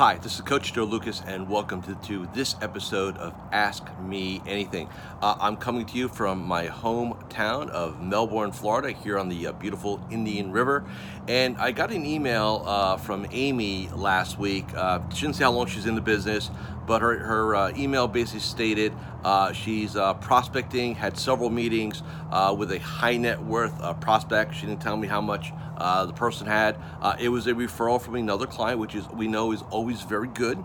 Hi, this is Coach Joe Lukacs, and welcome to, to this episode of Ask Me Anything. Uh, I'm coming to you from my hometown of Melbourne, Florida, here on the uh, beautiful Indian River. And I got an email uh, from Amy last week. Uh, she didn't say how long she's in the business, but her, her uh, email basically stated uh, she's prospecting, had several meetings with a high net worth prospect. She didn't tell me how much uh, the person had. Uh, it was a referral from another client, which is we know is always very good.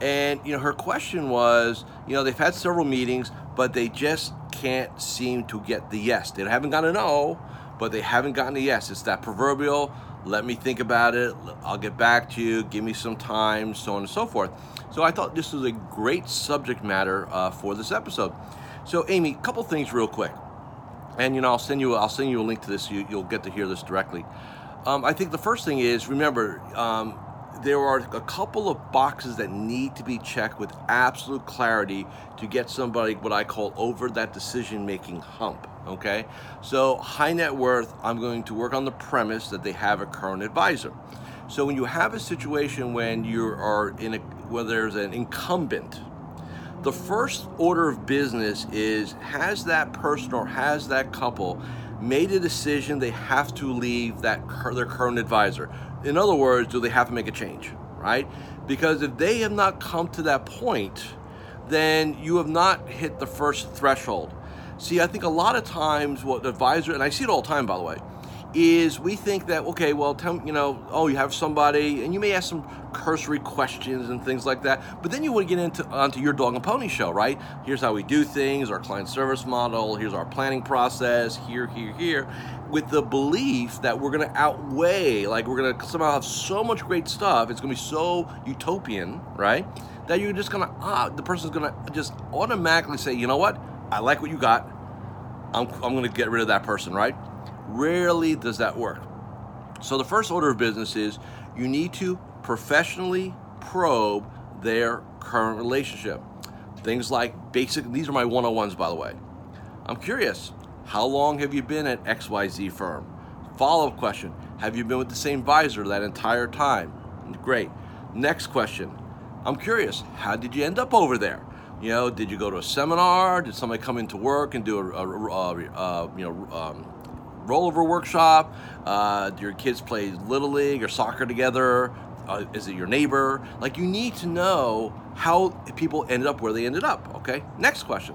And you know, her question was, you know, they've had several meetings, but they just can't seem to get the yes. They haven't gotten a no, but they haven't gotten a yes. It's that proverbial, let me think about it, I'll get back to you, give me some time, so on and so forth. So I thought this was a great subject matter uh, for this episode. So Amy, couple things real quick and you know I'll send you I'll send you a link to this. You, will get to hear this directly. Um, I think the first thing is remember um, there are a couple of boxes that need to be checked with absolute clarity to get somebody what I call over that decision making hump. Okay, so high net worth. I'm going to work on the premise that they have a current advisor. So when you have a situation when you are in a where there's an incumbent the first order of business is has that person or has that couple made a decision they have to leave that their current advisor in other words do they have to make a change right? Because if they have not come to that point then you have not hit the first threshold. See i think a lot of times what advisor and i see it all the time by the way is we think that okay well tell you know oh you have somebody and you may ask some cursory questions and things like that but then you want to get into onto your dog and pony show right? Here's how we do things our client service model here's our planning process here here here with the belief that we're going to outweigh like we're going to somehow have so much great stuff it's going to be so utopian right? That you're just going to ah, the person's going to just automatically say you know what? I like what you got. I'm, I'm going to get rid of that person right Rarely does that work. So the first order of business is you need to professionally probe their current relationship. Things like basic, these are my 101s by the way. I'm curious, how long have you been at XYZ firm? Follow up question, have you been with the same advisor that entire time? Great. Next question, I'm curious, how did you end up over there? You know, did you go to a seminar? Did somebody come into work and do a, a, a, a you know, um, rollover workshop? Uh, do your kids play little league or soccer together? Uh, is it your neighbor? Like you need to know how people ended up where they ended up. Okay. Next question.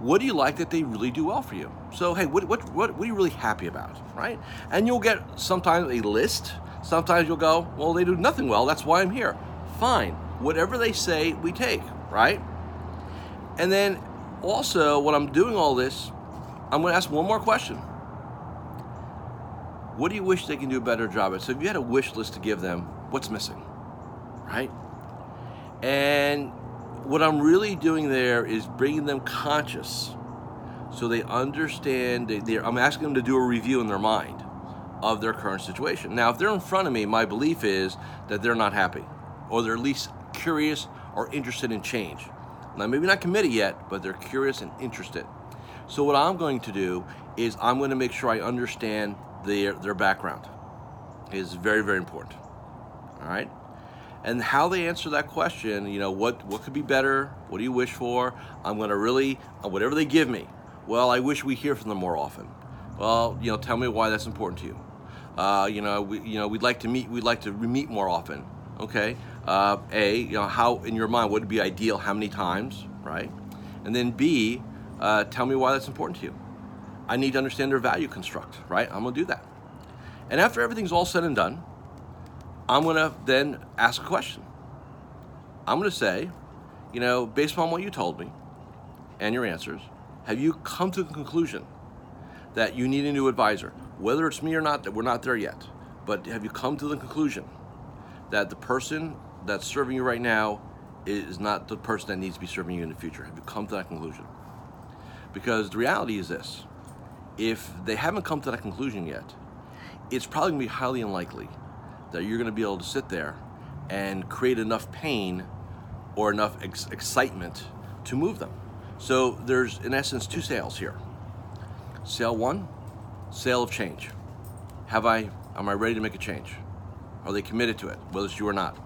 What do you like that they really do well for you? So hey, what what what, what are you really happy about, right? And you'll get sometimes a list. Sometimes you'll go, well, they do nothing well. That's why I'm here. Fine. Whatever they say, we take, right? And then also, when I'm doing all this, I'm going to ask one more question. What do you wish they can do a better job at? So if you had a wish list to give them, what's missing? Right? And what I'm really doing there is bringing them conscious so they understand they, I'm asking them to do a review in their mind of their current situation. Now, if they're in front of me, my belief is that they're not happy or they're at least curious or interested in change. Now, maybe not committed yet, but they're curious and interested. So, what I'm going to do is I'm going to make sure I understand their, their background is very, very important. All right? And how they answer that question, you know, what, what could be better? What do you wish for? I'm going to really, uh, whatever they give me, well, I wish we hear from them more often. Well, you know, tell me why that's important to you. Uh, you know, we, you know, we'd like to meet, we'd like to meet more often. Okay. Uh, a, you know, how in your mind would be ideal? How many times, right? And then B, uh, tell me why that's important to you. I need to understand their value construct, right? I'm gonna do that. And after everything's all said and done, I'm gonna then ask a question. I'm gonna say, you know, based upon what you told me and your answers, have you come to the conclusion that you need a new advisor? Whether it's me or not, that we're not there yet. But have you come to the conclusion that the person that's serving you right now is not the person that needs to be serving you in the future? Have you come to that conclusion? Because the reality is this if they haven't come to that conclusion yet, it's probably going to be highly unlikely that you're going to be able to sit there and create enough pain or enough ex- excitement to move them. So there's, in essence, two sales here. Sale one, sale of change. Have I, am I ready to make a change? Are they committed to it, whether it's you or not?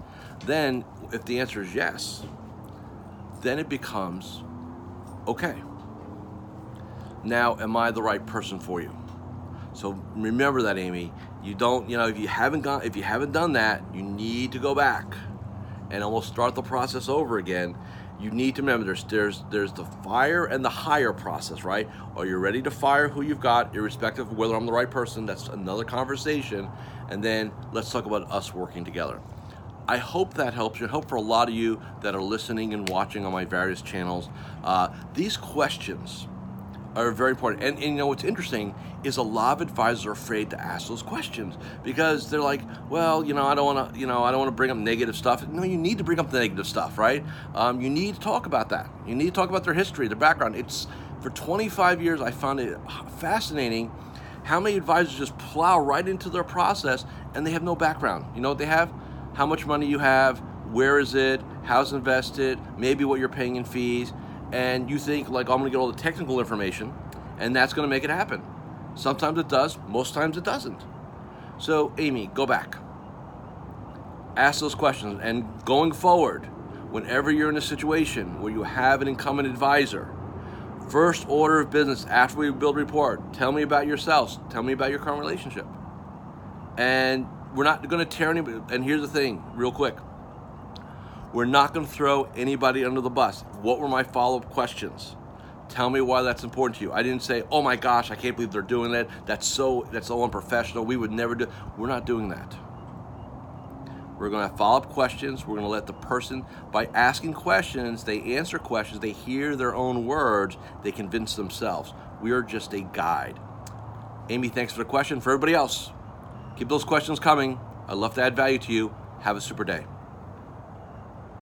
Then, if the answer is yes, then it becomes okay. Now, am I the right person for you? So remember that, Amy. You don't, you know, if you haven't gone, if you haven't done that, you need to go back and almost start the process over again. You need to remember there's there's there's the fire and the hire process, right? Are you ready to fire who you've got, irrespective of whether I'm the right person? That's another conversation. And then let's talk about us working together. I hope that helps you. I hope for a lot of you that are listening and watching on my various channels, uh, these questions are very important. And, and, you know what's interesting is a lot of advisors are afraid to ask those questions because they're like, well, you know, I don't want to, you know, I don't want to bring up negative stuff. No, you need to bring up the negative stuff, right? Um, you need to talk about that. You need to talk about their history, their background. It's for 25 years. I found it fascinating how many advisors just plow right into their process and they have no background. You know what they have? How much money you have, where is it, how's invested, maybe what you're paying in fees and you think like I'm going to get all the technical information and that's going to make it happen. Sometimes it does, most times it doesn't. So, Amy, go back. Ask those questions and going forward, whenever you're in a situation where you have an incumbent advisor, first order of business after we build report, tell me about yourselves, tell me about your current relationship. And we're not going to tear anybody. And here's the thing, real quick we're not going to throw anybody under the bus. What were my follow up questions? Tell me why that's important to you. I didn't say, "Oh my gosh, I can't believe they're doing that. That's so that's so unprofessional. We would never do." We're not doing that. We're going to have follow up questions. We're going to let the person, by asking questions, they answer questions, they hear their own words, they convince themselves. We are just a guide. Amy, thanks for the question. For everybody else, keep those questions coming. I'd love to add value to you. Have a super day.